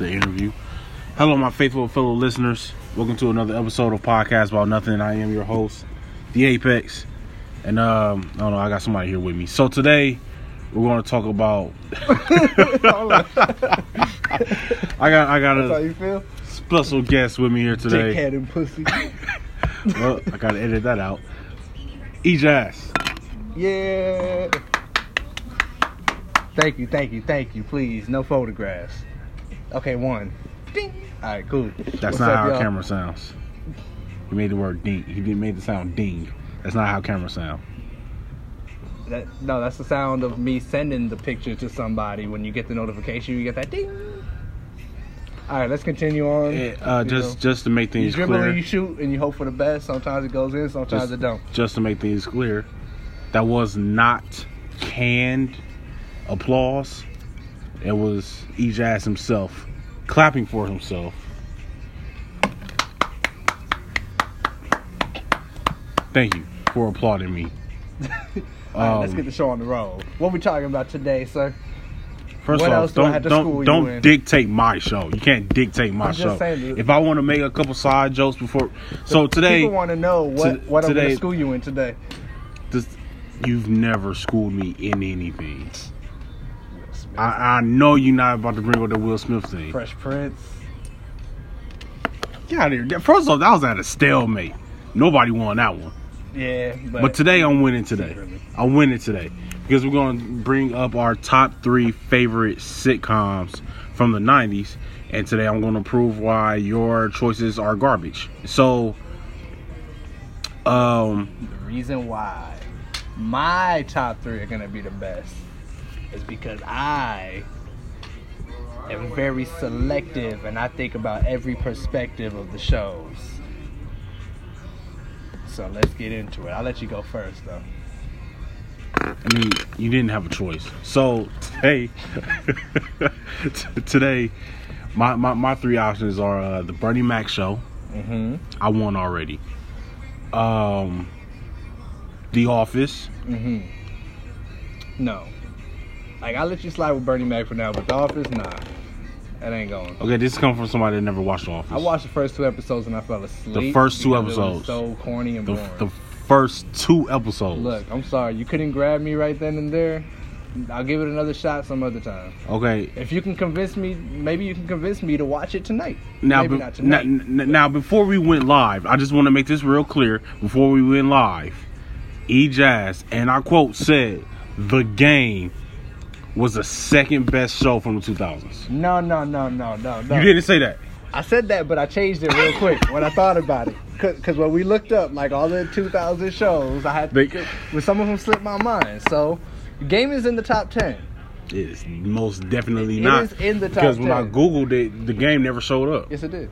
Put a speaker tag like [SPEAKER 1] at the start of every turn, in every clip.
[SPEAKER 1] the interview. Hello, my faithful fellow listeners. Welcome to another episode of Podcast About Nothing. I am your host, The Apex. And, um, I don't know, I got somebody here with me. So today, we're going to talk about. I got, I got
[SPEAKER 2] That's
[SPEAKER 1] a
[SPEAKER 2] you feel?
[SPEAKER 1] special guest with me here today.
[SPEAKER 2] Dickhead and pussy.
[SPEAKER 1] Well, I got to edit that out. E-Jazz.
[SPEAKER 2] yeah. Thank you, thank you, thank you. Please, no photographs. Okay, one. Ding. All right, cool.
[SPEAKER 1] That's
[SPEAKER 2] What's
[SPEAKER 1] not
[SPEAKER 2] up,
[SPEAKER 1] how
[SPEAKER 2] y'all?
[SPEAKER 1] a camera sounds. He made the word ding. He didn't make the sound ding. That's not how camera sound.
[SPEAKER 2] That, no, that's the sound of me sending the picture to somebody. When you get the notification, you get that ding. All right, let's continue on.
[SPEAKER 1] Eh, uh, just
[SPEAKER 2] know,
[SPEAKER 1] just to make things
[SPEAKER 2] dribble
[SPEAKER 1] clear,
[SPEAKER 2] you shoot, and you hope for the best. Sometimes it goes in, sometimes
[SPEAKER 1] just,
[SPEAKER 2] it don't.
[SPEAKER 1] just to make things clear, that was not canned applause. It was Ejaz himself clapping for himself. Thank you for applauding me.
[SPEAKER 2] All right, let's
[SPEAKER 1] Um,
[SPEAKER 2] get the show on the road. What are we talking about today, sir?
[SPEAKER 1] First
[SPEAKER 2] What
[SPEAKER 1] off,
[SPEAKER 2] else do
[SPEAKER 1] don't
[SPEAKER 2] to
[SPEAKER 1] don't don't dictate my show. You can't dictate my show.
[SPEAKER 2] saying,
[SPEAKER 1] if I want to make a couple side jokes before, so today,
[SPEAKER 2] people want to know what
[SPEAKER 1] to-
[SPEAKER 2] what I'm gonna school you in today.
[SPEAKER 1] this, you've never schooled me in anything. I, I know you're not about to bring up the Will Smith thing.
[SPEAKER 2] Fresh Prince.
[SPEAKER 1] Get out of here. First off, that was at a stalemate. Nobody won that one.
[SPEAKER 2] Yeah, but,
[SPEAKER 1] But today, I'm winning today.
[SPEAKER 2] Secretly.
[SPEAKER 1] I'm winning today because we're going to bring up our top three favorite sitcoms from the 90s. And today, I'm going to prove why your choices are garbage. So, um,
[SPEAKER 2] the reason why my top three are gonna be the best is because I am very selective and I think about every perspective of the shows. So let's get into it. I'll let you go first though.
[SPEAKER 1] I mean, you didn't have a choice. So today, t- today, my, my my three options are uh, the Bernie Mac show.
[SPEAKER 2] Mm-hmm.
[SPEAKER 1] I won already. Um, The Office.
[SPEAKER 2] Mm-hmm. No. Like I'll let you slide with Bernie Mac for now, but The Office, nah. That ain't going.
[SPEAKER 1] Okay, this comes from somebody that never watched The Office.
[SPEAKER 2] I watched the first two episodes and I fell asleep.
[SPEAKER 1] The first two
[SPEAKER 2] because it was
[SPEAKER 1] episodes.
[SPEAKER 2] so corny and
[SPEAKER 1] the
[SPEAKER 2] boring.
[SPEAKER 1] the first two episodes.
[SPEAKER 2] Look, I'm sorry, you couldn't grab me right then and there. I'll give it another shot some other time.
[SPEAKER 1] Okay,
[SPEAKER 2] If you can convince me, maybe you can convince me to watch it tonight.
[SPEAKER 1] now
[SPEAKER 2] maybe
[SPEAKER 1] be-
[SPEAKER 2] not
[SPEAKER 1] now,
[SPEAKER 2] tonight.
[SPEAKER 1] n- now before we went live, I just want to make this real clear. Before we went live, E Jazz and I quote said the game was the second best show from the 2000s.
[SPEAKER 2] no, no, no, no, no, no.
[SPEAKER 1] You didn't say that.
[SPEAKER 2] I said that, but I changed it real quick when I thought about it. Because when we looked up like all the 2000 shows, I had
[SPEAKER 1] They-
[SPEAKER 2] with some of them slipped my mind. So, game is in the top 10.
[SPEAKER 1] It is most definitely
[SPEAKER 2] It
[SPEAKER 1] not.
[SPEAKER 2] is in the top
[SPEAKER 1] because when I googled it, the game never showed up.
[SPEAKER 2] Yes, it did.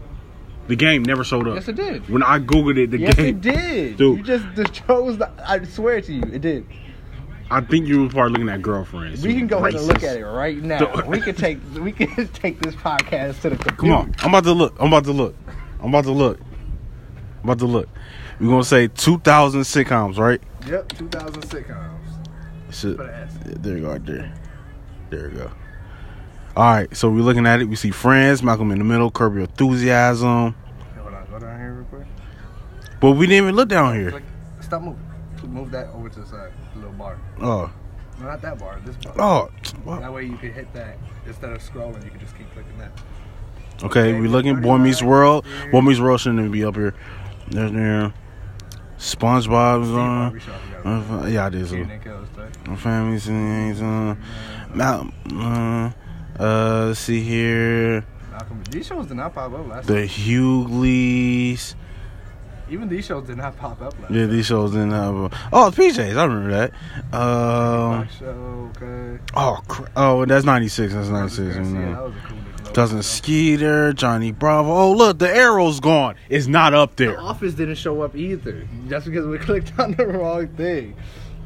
[SPEAKER 1] The game never showed up.
[SPEAKER 2] Yes, it did.
[SPEAKER 1] When I googled it, the
[SPEAKER 2] Yes,
[SPEAKER 1] game.
[SPEAKER 2] Yes, it did.
[SPEAKER 1] Dude.
[SPEAKER 2] You just chose. The, I swear to you, it did.
[SPEAKER 1] I think you were probably looking at girlfriends.
[SPEAKER 2] We can go ahead and look at it right now.
[SPEAKER 1] Don't-
[SPEAKER 2] we can take we can take this podcast to the computer.
[SPEAKER 1] Come on, I'm about to look. I'm about to look. I'm about to look. I'm about to look. We're gonna say 2000 sitcoms, right?
[SPEAKER 2] Yep, 2000 sitcoms.
[SPEAKER 1] Shit.
[SPEAKER 2] Put an S.
[SPEAKER 1] Yeah, there you go, right there. There you go. All right, so we're looking at it. We see Friends, Malcolm in the Middle, Curb Your Enthusiasm,
[SPEAKER 2] Hold on, go down here real quick.
[SPEAKER 1] but we didn't even look down here.
[SPEAKER 2] Click. Stop moving. Move that over to the side, the little bar.
[SPEAKER 1] Oh,
[SPEAKER 2] No, not that bar. This bar.
[SPEAKER 1] oh.
[SPEAKER 2] That way you can hit that instead of scrolling. You can just keep clicking that.
[SPEAKER 1] Okay,
[SPEAKER 2] Okay,
[SPEAKER 1] we looking. Boy Meets World.
[SPEAKER 2] yeah.
[SPEAKER 1] Boy Meets World shouldn't even be up here. There's there. SpongeBob's on. Uh, yeah, I did. So.
[SPEAKER 2] Kenan Kells, right?
[SPEAKER 1] My family's on. Mal- uh, uh, let's see here.
[SPEAKER 2] Malcolm. These shows did not pop up last.
[SPEAKER 1] The. Hughleys.
[SPEAKER 2] Even these shows did not pop up last.
[SPEAKER 1] Yeah, these shows didn't have. A, oh, PJs. I remember that. Um.
[SPEAKER 2] Rock show, okay.
[SPEAKER 1] Oh, cr- oh, that's ninety six. That's ninety six.
[SPEAKER 2] Yeah, that was a cool looking
[SPEAKER 1] Cousin Skeeter, Johnny Bravo. Oh, look, the arrow's gone. It's not up
[SPEAKER 2] The
[SPEAKER 1] there.
[SPEAKER 2] office didn't show up either. Just because we clicked on the wrong thing.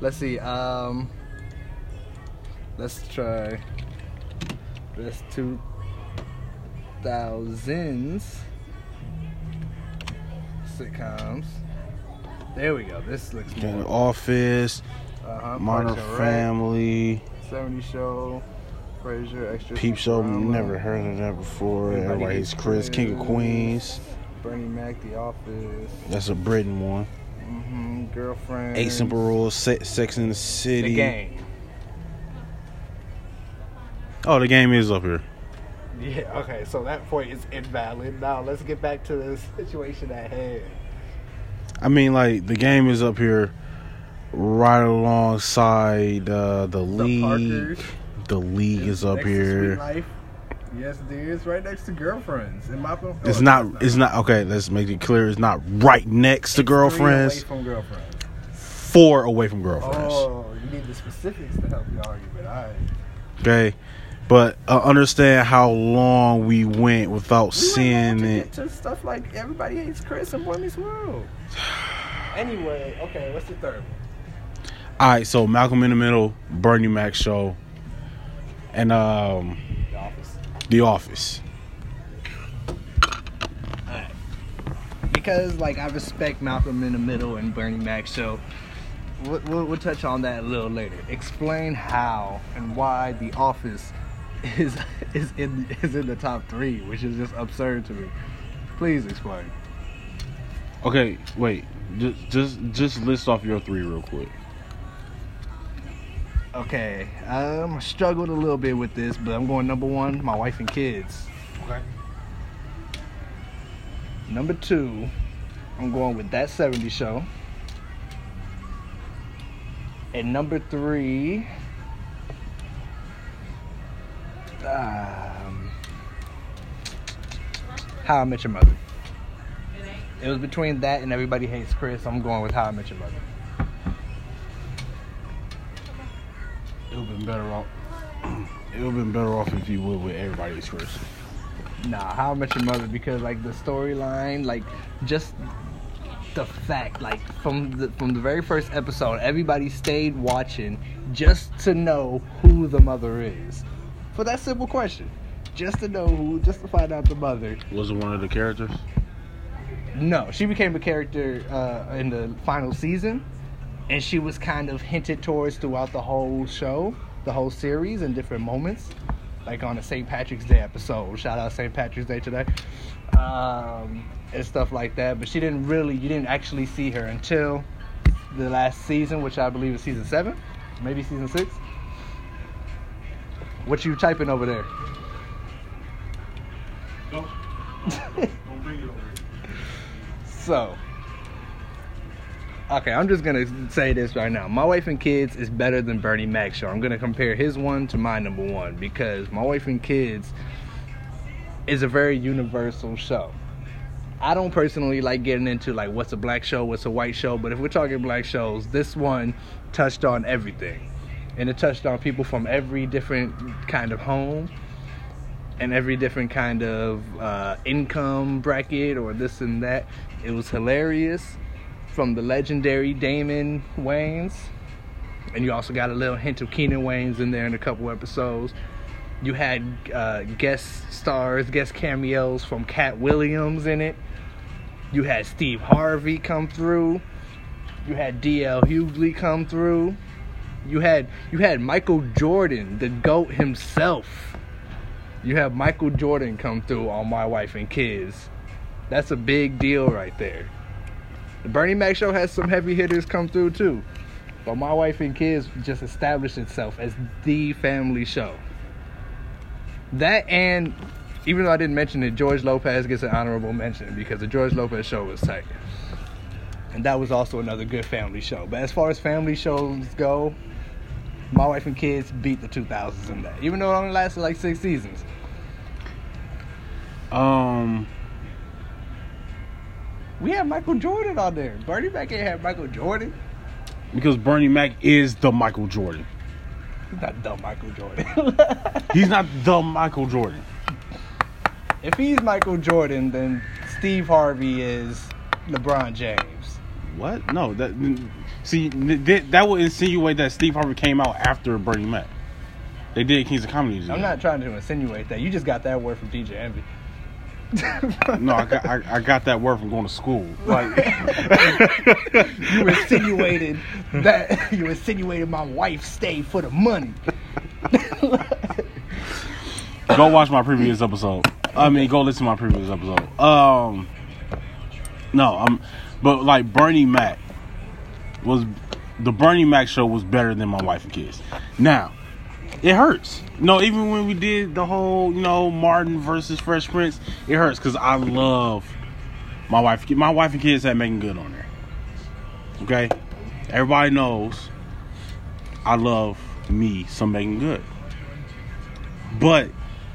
[SPEAKER 2] Let's see. Um, let's try this two thousands sitcoms. There we go. This looks
[SPEAKER 1] The
[SPEAKER 2] more.
[SPEAKER 1] Office,
[SPEAKER 2] Uh-huh.
[SPEAKER 1] Modern
[SPEAKER 2] Parks and Rec,
[SPEAKER 1] Family.
[SPEAKER 2] 70 Show. Frasier, extra.
[SPEAKER 1] Peep Show, never heard of that before.
[SPEAKER 2] Everybody
[SPEAKER 1] Everybody hates
[SPEAKER 2] Hates
[SPEAKER 1] Chris, King of Queens.
[SPEAKER 2] Bernie Mac, The Office.
[SPEAKER 1] That's a Britain one.
[SPEAKER 2] Mm-hmm. Girlfriend.
[SPEAKER 1] Eight Simple Rules, Se- Sex in the City.
[SPEAKER 2] The game.
[SPEAKER 1] Oh, the game is up here.
[SPEAKER 2] Yeah. Okay. So that point is invalid. Now let's get back to the situation at hand.
[SPEAKER 1] I mean, like the game is up here, right alongside uh, the league.
[SPEAKER 2] Parkers.
[SPEAKER 1] The league is up here.
[SPEAKER 2] Yes, it is. Right next to girlfriends. In my oh,
[SPEAKER 1] It's not. It's not okay. Let's make it clear. It's not right next to girlfriends.
[SPEAKER 2] Three away from girlfriends.
[SPEAKER 1] Four away from girlfriends.
[SPEAKER 2] Oh, you need the specifics to help the argument. All right.
[SPEAKER 1] Okay, but uh, understand how long we went without
[SPEAKER 2] We
[SPEAKER 1] seeing
[SPEAKER 2] to
[SPEAKER 1] it.
[SPEAKER 2] to stuff like everybody hates Chris and Boy Meets World. Anyway, okay, what's the third one?
[SPEAKER 1] All right, so Malcolm in the Middle, Bernie Mac show, and um,
[SPEAKER 2] The Office.
[SPEAKER 1] The Office.
[SPEAKER 2] Because like I respect Malcolm in the Middle and Bernie Mac, so we'll, we'll, we'll touch on that a little later. Explain how and why The Office is is in is in the top three, which is just absurd to me. Please explain.
[SPEAKER 1] Okay, wait. Just just just list off your three real quick.
[SPEAKER 2] Okay, um, I struggled a little bit with this, but I'm going number one, my wife and kids.
[SPEAKER 1] Okay.
[SPEAKER 2] Number two, I'm going with that 70 show. And number three, um, How I Met Your Mother. It was between that and Everybody Hates Chris. I'm going with How I Met Your Mother.
[SPEAKER 1] It would have been better off. It would have been better off if you would with everybody's Chris.
[SPEAKER 2] Nah, How I Met Your Mother because like the storyline, like just the fact, like from the from the very first episode, everybody stayed watching just to know who the mother is. For that simple question, just to know who, just to find out the mother.
[SPEAKER 1] Was it one of the characters?
[SPEAKER 2] No, she became a character uh, in the final season, and she was kind of hinted towards throughout the whole show, the whole series, in different moments, like on the St. Patrick's Day episode. Shout out St. Patrick's Day today, um, and stuff like that. But she didn't really, you didn't actually see her until the last season, which I believe is season seven, maybe season six. What you typing over there? So, okay, I'm just gonna say this right now. My wife and kids is better than Bernie Mac show. I'm gonna compare his one to my number one because my wife and kids is a very universal show. I don't personally like getting into like what's a black show, what's a white show, but if we're talking black shows, this one touched on everything. And it touched on people from every different kind of home and every different kind of uh, income bracket or this and that. It was hilarious from the legendary Damon Wayans. And you also got a little hint of Keenen Wayans in there in a couple episodes. You had uh, guest stars, guest cameos from Katt Williams in it. You had Steve Harvey come through. You had DL Hughley come through. You had you had Michael Jordan, the GOAT himself. You have Michael Jordan come through on My Wife and Kids. That's a big deal right there. The Bernie Mac show has some heavy hitters come through too. But My Wife and Kids just established itself as the family show. That and even though I didn't mention it, George Lopez gets an honorable mention because the George Lopez show was tight. And that was also another good family show. But as far as family shows go, My Wife and Kids beat the 2000s in that. Even though it only lasted like six seasons.
[SPEAKER 1] Um,
[SPEAKER 2] We had Michael Jordan on there. Bernie Mac ain't had Michael Jordan.
[SPEAKER 1] because Bernie Mac is the Michael Jordan.
[SPEAKER 2] He's not the Michael Jordan.
[SPEAKER 1] He's not the Michael Jordan.
[SPEAKER 2] if he's Michael Jordan, then Steve Harvey is LeBron James.
[SPEAKER 1] What? No, that see that, that would insinuate that Steve Harvey came out after Bernie Mac. They did Kings of Comedy.
[SPEAKER 2] I'm not trying to insinuate that. You just got that word from DJ Envy.
[SPEAKER 1] No, I got I, I got that word from going to school. Like,
[SPEAKER 2] you insinuated that you insinuated my wife stayed for the money.
[SPEAKER 1] go watch my previous episode. I mean, go listen to my previous episode. Um, no, I'm, but like Bernie Mac was the Bernie Mac show was better than my wife and kids. Now, it hurts. No, even when we did the whole, you know, Martin versus Fresh Prince, it hurts because I love my wife. My wife and kids had Meagan Good on there. Okay, everybody knows I love me some Meagan Good, but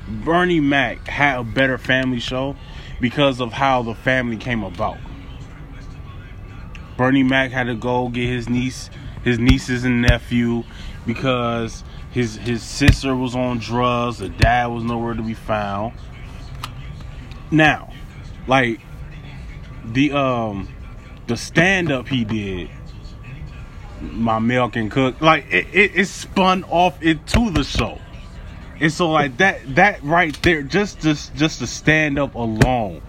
[SPEAKER 1] Bernie Mac had a better family show because of how the family came about. Bernie Mac had to go get his niece, his nieces and nephew, because his his sister was on drugs. The dad was nowhere to be found. Now, like the um the stand up he did, my milk and cook, like it, it, it spun off into the show. And so like that that right there, just just just to stand up alone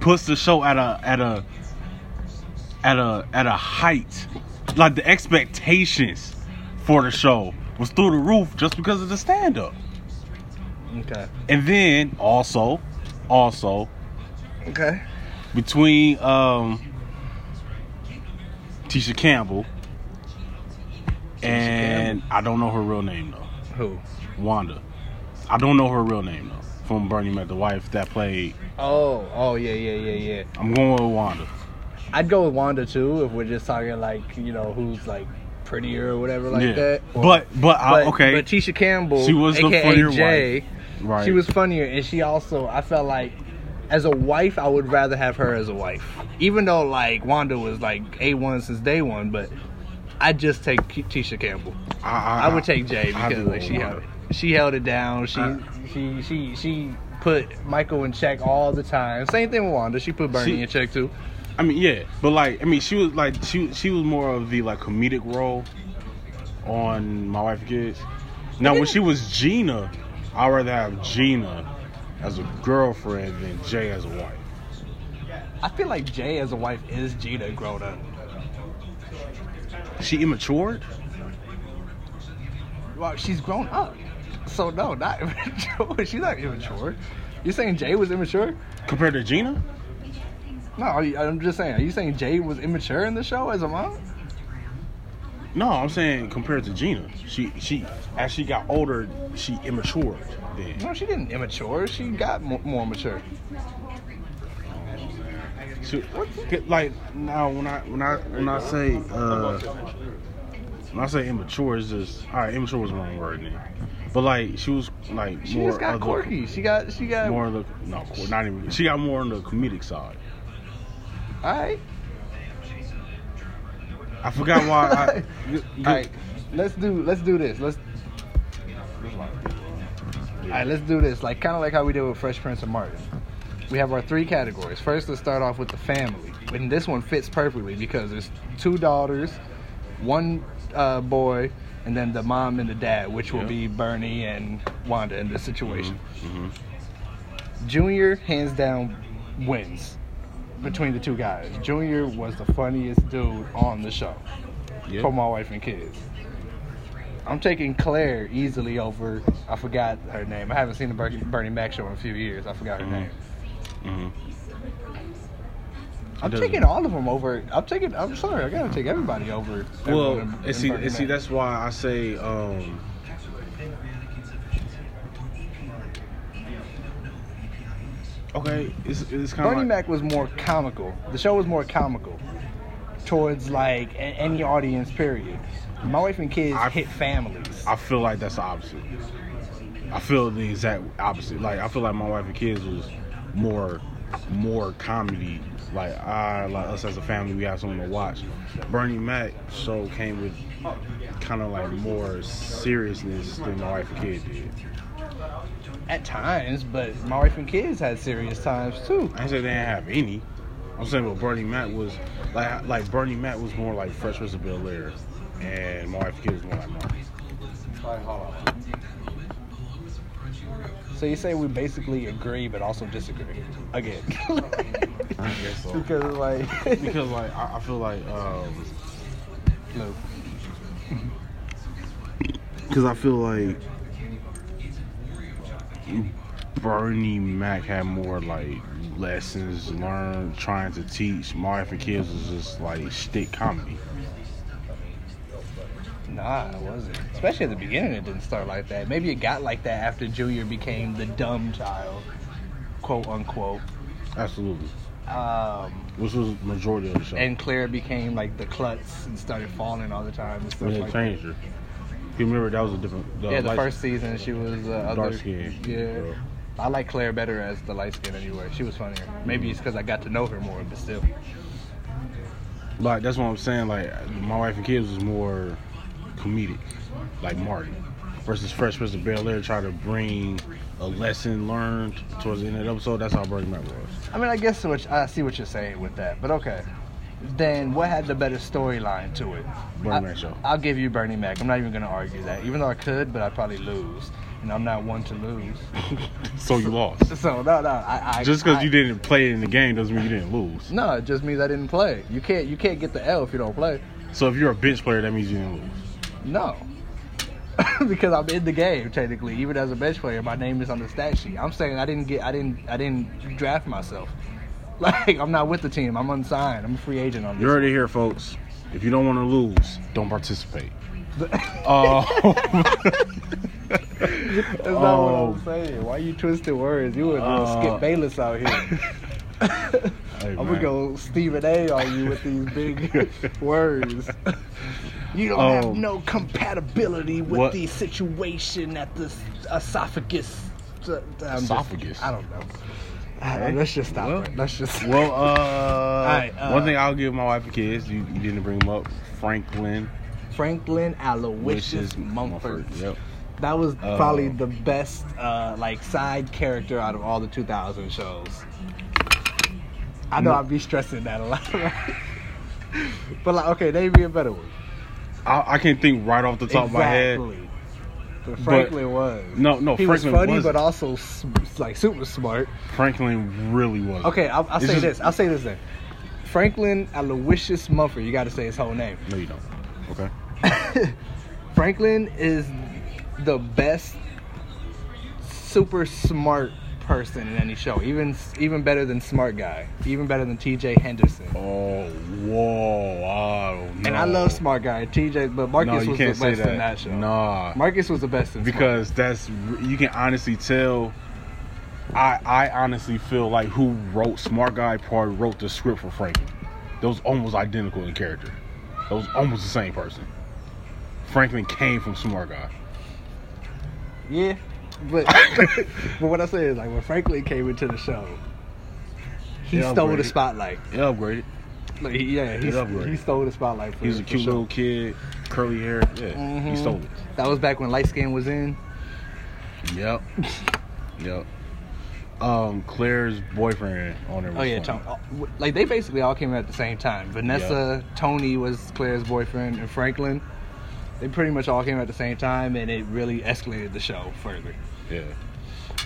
[SPEAKER 1] puts the show at a at a at a at a height. Like the expectations for the show was through the roof just because of the stand up.
[SPEAKER 2] Okay.
[SPEAKER 1] And then also, also
[SPEAKER 2] Okay.
[SPEAKER 1] between um Tisha Campbell and I don't know her real name though.
[SPEAKER 2] Who?
[SPEAKER 1] Wanda. I don't know her real name though. From Bernie Mac, the wife that played.
[SPEAKER 2] Oh, oh yeah, yeah, yeah, yeah.
[SPEAKER 1] I'm going with Wanda.
[SPEAKER 2] I'd go with Wanda too if we're just talking like you know who's like prettier or whatever like
[SPEAKER 1] yeah.
[SPEAKER 2] that. Or-
[SPEAKER 1] but but, uh, I, okay.
[SPEAKER 2] But Tisha Campbell,
[SPEAKER 1] She was the funnier
[SPEAKER 2] Jay,
[SPEAKER 1] wife. right.
[SPEAKER 2] she was funnier, and she also I felt like as a wife I would rather have her as a wife, even though like Wanda was like a one since day one, but I'd just take Tisha Campbell.
[SPEAKER 1] I,
[SPEAKER 2] I I would take Jay because like she held she held it down. She
[SPEAKER 1] I-
[SPEAKER 2] she she she put Michael in check all the time. Same thing with Wanda. She put Bernie
[SPEAKER 1] She-
[SPEAKER 2] in check too.
[SPEAKER 1] I mean, yeah, but like, I mean, she was like, she she was more of the like comedic role on My Wife and Kids. Now, when she was Gina, I'd rather have Gina as a girlfriend than Jay as a wife.
[SPEAKER 2] I feel like Jay as a wife is Gina grown up.
[SPEAKER 1] She immatured.
[SPEAKER 2] Well, she's grown up. So no, not immature. She's not immature. You're saying Jay was immature?
[SPEAKER 1] Compared to Gina?
[SPEAKER 2] No, I'm just saying. Are you saying Jay was immature in the show as a mom?
[SPEAKER 1] No, I'm saying compared to Gina. She she as she got older, she immatured then.
[SPEAKER 2] No, she didn't immature. She got mo- more mature.
[SPEAKER 1] She, like now when I when I when I say uh when I say immature, it's just all right. Immature was the wrong word then, but like she was like
[SPEAKER 2] She
[SPEAKER 1] more
[SPEAKER 2] just got
[SPEAKER 1] of the-
[SPEAKER 2] quirky. She got she got
[SPEAKER 1] more of the no, not even. She got more on the comedic side.
[SPEAKER 2] All right.
[SPEAKER 1] I forgot why. I, g- g-
[SPEAKER 2] All right, let's do let's do this. Let's all right, let's do this. Like kind of like how we did with Fresh Prince of Martin. We have our three categories. First, let's start off with the family, and this one fits perfectly because there's two daughters, one uh, boy, and then the mom and the dad, which will
[SPEAKER 1] Yeah.
[SPEAKER 2] be Bernie and Wanda in this situation.
[SPEAKER 1] Mhm.
[SPEAKER 2] Junior, hands down, wins between the two guys. Junior was the funniest dude on the show
[SPEAKER 1] Yeah.
[SPEAKER 2] for my wife and kids. I'm taking Claire easily over. I forgot her name. I haven't seen the Bernie, Bernie Mac show in a few years. I forgot her
[SPEAKER 1] Mhm.
[SPEAKER 2] name.
[SPEAKER 1] Mhm.
[SPEAKER 2] I'm taking all of them over. I'm taking. I'm sorry. I gotta take everybody over.
[SPEAKER 1] Well, and see, and see, that's why I say. um Okay, it's, it's kind of
[SPEAKER 2] Bernie
[SPEAKER 1] like,
[SPEAKER 2] Mac was more comical. The show was more comical towards like a- any audience. Period. My wife and kids
[SPEAKER 1] I-
[SPEAKER 2] hit families.
[SPEAKER 1] I feel like that's the opposite. I feel the exact opposite. Like I feel like my wife and kids was more more comedy. Like I like us as a family, we have something to watch. Bernie Mac show came with kind of like more seriousness than my wife and kids did.
[SPEAKER 2] At times, but my wife and kids had serious times too.
[SPEAKER 1] I didn't they didn't have any. I'm saying but Bernie Mac was like. Like Bernie Mac was more like Fresh Prince of Bel Air, and my wife and kids more like Martin.
[SPEAKER 2] So you say we basically agree, but also disagree again.
[SPEAKER 1] I guess so.
[SPEAKER 2] because like,
[SPEAKER 1] Because like I, I feel like um,
[SPEAKER 2] Look,
[SPEAKER 1] because I feel like Bernie Mac had more like lessons learned, trying to teach. Mario for Kids was just like stick comedy.
[SPEAKER 2] Nah, it wasn't. Especially at the beginning, it didn't start like that. Maybe it got like that after Junior became the dumb child, quote unquote.
[SPEAKER 1] Absolutely.
[SPEAKER 2] Um,
[SPEAKER 1] Which was the majority of the show.
[SPEAKER 2] and Claire became like the klutz and started falling all the time and stuff like that.
[SPEAKER 1] changed her. You remember that was a different. The
[SPEAKER 2] Yeah, the
[SPEAKER 1] light-
[SPEAKER 2] first season she was uh, other,
[SPEAKER 1] dark skin.
[SPEAKER 2] Yeah, I like Claire better as the light skin anyway. She was funnier. Maybe it's because I got to know her more, but still.
[SPEAKER 1] Like that's what I'm saying. Like my wife and kids was more comedic, like Marty versus Fresh Prince of Bel Air. Try to bring a lesson learned towards the end of the episode. That's how Bernie Mac was.
[SPEAKER 2] I mean, I guess what I see what you're saying with that, but okay. Then what had the better storyline to it?
[SPEAKER 1] Bernie
[SPEAKER 2] I,
[SPEAKER 1] Mac show.
[SPEAKER 2] I'll give you Bernie Mac. I'm not even gonna argue that, even though I could, but I'd probably lose, and I'm not one to lose.
[SPEAKER 1] so you lost.
[SPEAKER 2] So no, no, I, I
[SPEAKER 1] Just because you didn't play in the game doesn't mean you didn't lose.
[SPEAKER 2] No, it just means I didn't play. You can't, you can't get the L if you don't play.
[SPEAKER 1] So if you're a bench player, that means you didn't lose.
[SPEAKER 2] No. because I'm in the game technically. Even as a bench player, my name is on the stat sheet. I'm saying I didn't get I didn't I didn't draft myself. Like I'm not with the team. I'm unsigned. I'm a free agent on
[SPEAKER 1] You
[SPEAKER 2] this.
[SPEAKER 1] heard it here, folks. If you don't want to lose, don't participate. Oh.
[SPEAKER 2] That's not what
[SPEAKER 1] Oh.
[SPEAKER 2] I'm saying. Why you twisting words? You were
[SPEAKER 1] Uh,
[SPEAKER 2] Skip Bayless out here.
[SPEAKER 1] Hey,
[SPEAKER 2] I'm gonna go Stephen A on you with these big words. You don't
[SPEAKER 1] Oh.
[SPEAKER 2] have no compatibility with
[SPEAKER 1] What?
[SPEAKER 2] the situation at the esophagus. I'm just-
[SPEAKER 1] Esophagus?
[SPEAKER 2] I don't know. I- Let's just stop
[SPEAKER 1] Well-
[SPEAKER 2] it. Let's just.
[SPEAKER 1] well, uh,
[SPEAKER 2] right, uh,
[SPEAKER 1] one thing I'll give my wife and kids, you, you didn't bring them up, Franklin
[SPEAKER 2] Franklin Aloysius Mumford.
[SPEAKER 1] Yep.
[SPEAKER 2] That was
[SPEAKER 1] Oh.
[SPEAKER 2] probably the best uh, like side character out of all the 2000 shows. I know
[SPEAKER 1] No.
[SPEAKER 2] I'd be stressing that a lot, right? but like, okay, name me a better one.
[SPEAKER 1] I, I can't think right off the top of my head.
[SPEAKER 2] Exactly. But Franklin was.
[SPEAKER 1] No, no,
[SPEAKER 2] he
[SPEAKER 1] Franklin
[SPEAKER 2] was funny,
[SPEAKER 1] wasn't.
[SPEAKER 2] but also like super smart.
[SPEAKER 1] Franklin really was.
[SPEAKER 2] Okay, I'll, I'll say
[SPEAKER 1] just-
[SPEAKER 2] this. I'll say this then. Franklin Aloysius Mumford. You got to say his whole name.
[SPEAKER 1] No, you don't. Okay.
[SPEAKER 2] Franklin is the best super smart person in any show. Even even better than smart guy. Even better than TJ Henderson.
[SPEAKER 1] Oh, whoa. Oh, no.
[SPEAKER 2] And I love smart guy. TJ but Marcus
[SPEAKER 1] No,
[SPEAKER 2] was the best
[SPEAKER 1] that.
[SPEAKER 2] in that show.
[SPEAKER 1] Nah.
[SPEAKER 2] Marcus was the best in Smart.
[SPEAKER 1] because that's you can honestly tell. I I honestly feel like who wrote Smart Guy probably wrote the script for Franklin. Those almost identical in character. Those almost the same person. Franklin came from Smart Guy.
[SPEAKER 2] Yeah. But but what I say is like when Franklin came into the show, he
[SPEAKER 1] Yeah,
[SPEAKER 2] stole the spotlight.
[SPEAKER 1] He upgraded.
[SPEAKER 2] Like, he- yeah, he,
[SPEAKER 1] Brady.
[SPEAKER 2] he stole the spotlight for
[SPEAKER 1] He was a
[SPEAKER 2] for
[SPEAKER 1] cute
[SPEAKER 2] sure.
[SPEAKER 1] little kid, curly hair. Yeah, he
[SPEAKER 2] Mhm.
[SPEAKER 1] stole it.
[SPEAKER 2] That was back when light skin was in.
[SPEAKER 1] Yep. yep. Um, Claire's boyfriend on there. Was
[SPEAKER 2] Oh yeah,
[SPEAKER 1] funny.
[SPEAKER 2] Tony. oh, Like they basically all came out at the same time. Vanessa, Tony was Claire's boyfriend, and Franklin. They pretty much all came at the same time, and it really escalated the show further.
[SPEAKER 1] Yeah.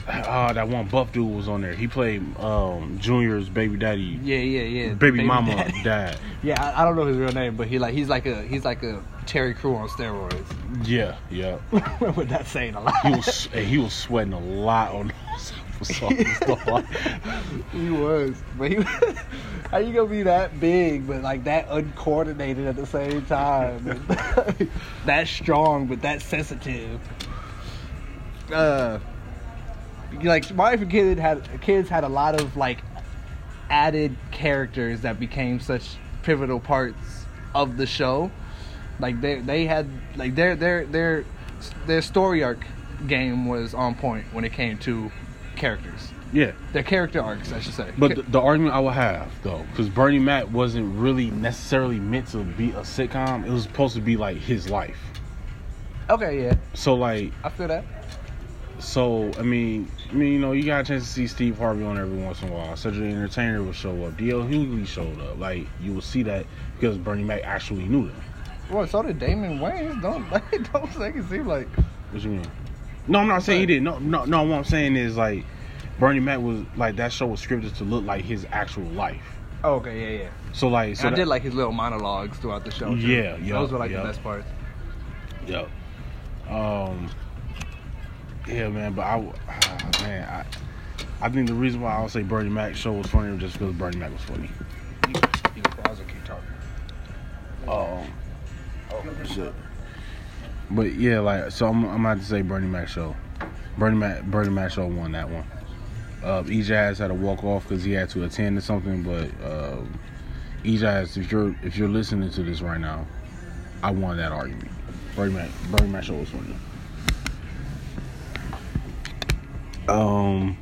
[SPEAKER 1] Ah, that one buff dude was on there. He played um Junior's baby daddy,
[SPEAKER 2] Yeah, yeah, yeah.
[SPEAKER 1] baby, mama
[SPEAKER 2] daddy.
[SPEAKER 1] dad.
[SPEAKER 2] Yeah, I, I don't know his real name, but he like he's like a he's like a Terry Crew on steroids.
[SPEAKER 1] Yeah, yeah.
[SPEAKER 2] With that saying a lot.
[SPEAKER 1] He was he was sweating a lot on
[SPEAKER 2] he was, but he. was, How you gonna be that big but like that uncoordinated at the same time? That strong but that sensitive. Uh, like my kid had kids had a lot of like added characters that became such pivotal parts of the show. Like they they had like their their their their story arc game was on point when it came to characters.
[SPEAKER 1] yeah.
[SPEAKER 2] Their character arcs, I should say.
[SPEAKER 1] But the, the argument I would have though, because Bernie Mac wasn't really necessarily meant to be a sitcom. It was supposed to be like his life.
[SPEAKER 2] okay, yeah,
[SPEAKER 1] So like,
[SPEAKER 2] I feel that.
[SPEAKER 1] so I mean, I mean, you know, you got a chance to see Steve Harvey on every once in a while. Cedric the Entertainer would show up. D.L. Hughley showed up. Like you will see that because Bernie Mac actually knew them.
[SPEAKER 2] Well, so did Damon Wayans. Don't don't make it seem like.
[SPEAKER 1] What you mean? No, I'm not saying he didn't. No, no, no. What I'm saying is like Bernie Mac was like that show was scripted to look like his actual life.
[SPEAKER 2] Oh, okay, yeah, yeah.
[SPEAKER 1] So like, so
[SPEAKER 2] I
[SPEAKER 1] that-
[SPEAKER 2] did like his little monologues throughout the show. Too.
[SPEAKER 1] Yeah, yeah,
[SPEAKER 2] Those were like
[SPEAKER 1] yeah.
[SPEAKER 2] the best parts.
[SPEAKER 1] Yep. Um. Yeah, man. But I, ah, man, I, I think the reason why I would say Bernie Mac show was funny was just because Bernie Mac was funny.
[SPEAKER 3] You, you can pause or keep talking.
[SPEAKER 1] Oh,
[SPEAKER 3] Oh,
[SPEAKER 1] shit. But yeah, like so, I'm, I'm about to say Bernie Mac show. Bernie Mac, Bernie Mac show won that one. Uh, Ejaz had to walk off because he had to attend to something. But uh, Ejaz, if you're if you're listening to this right now, I won that argument. Bernie Mac, Bernie Mac show was funny. Um,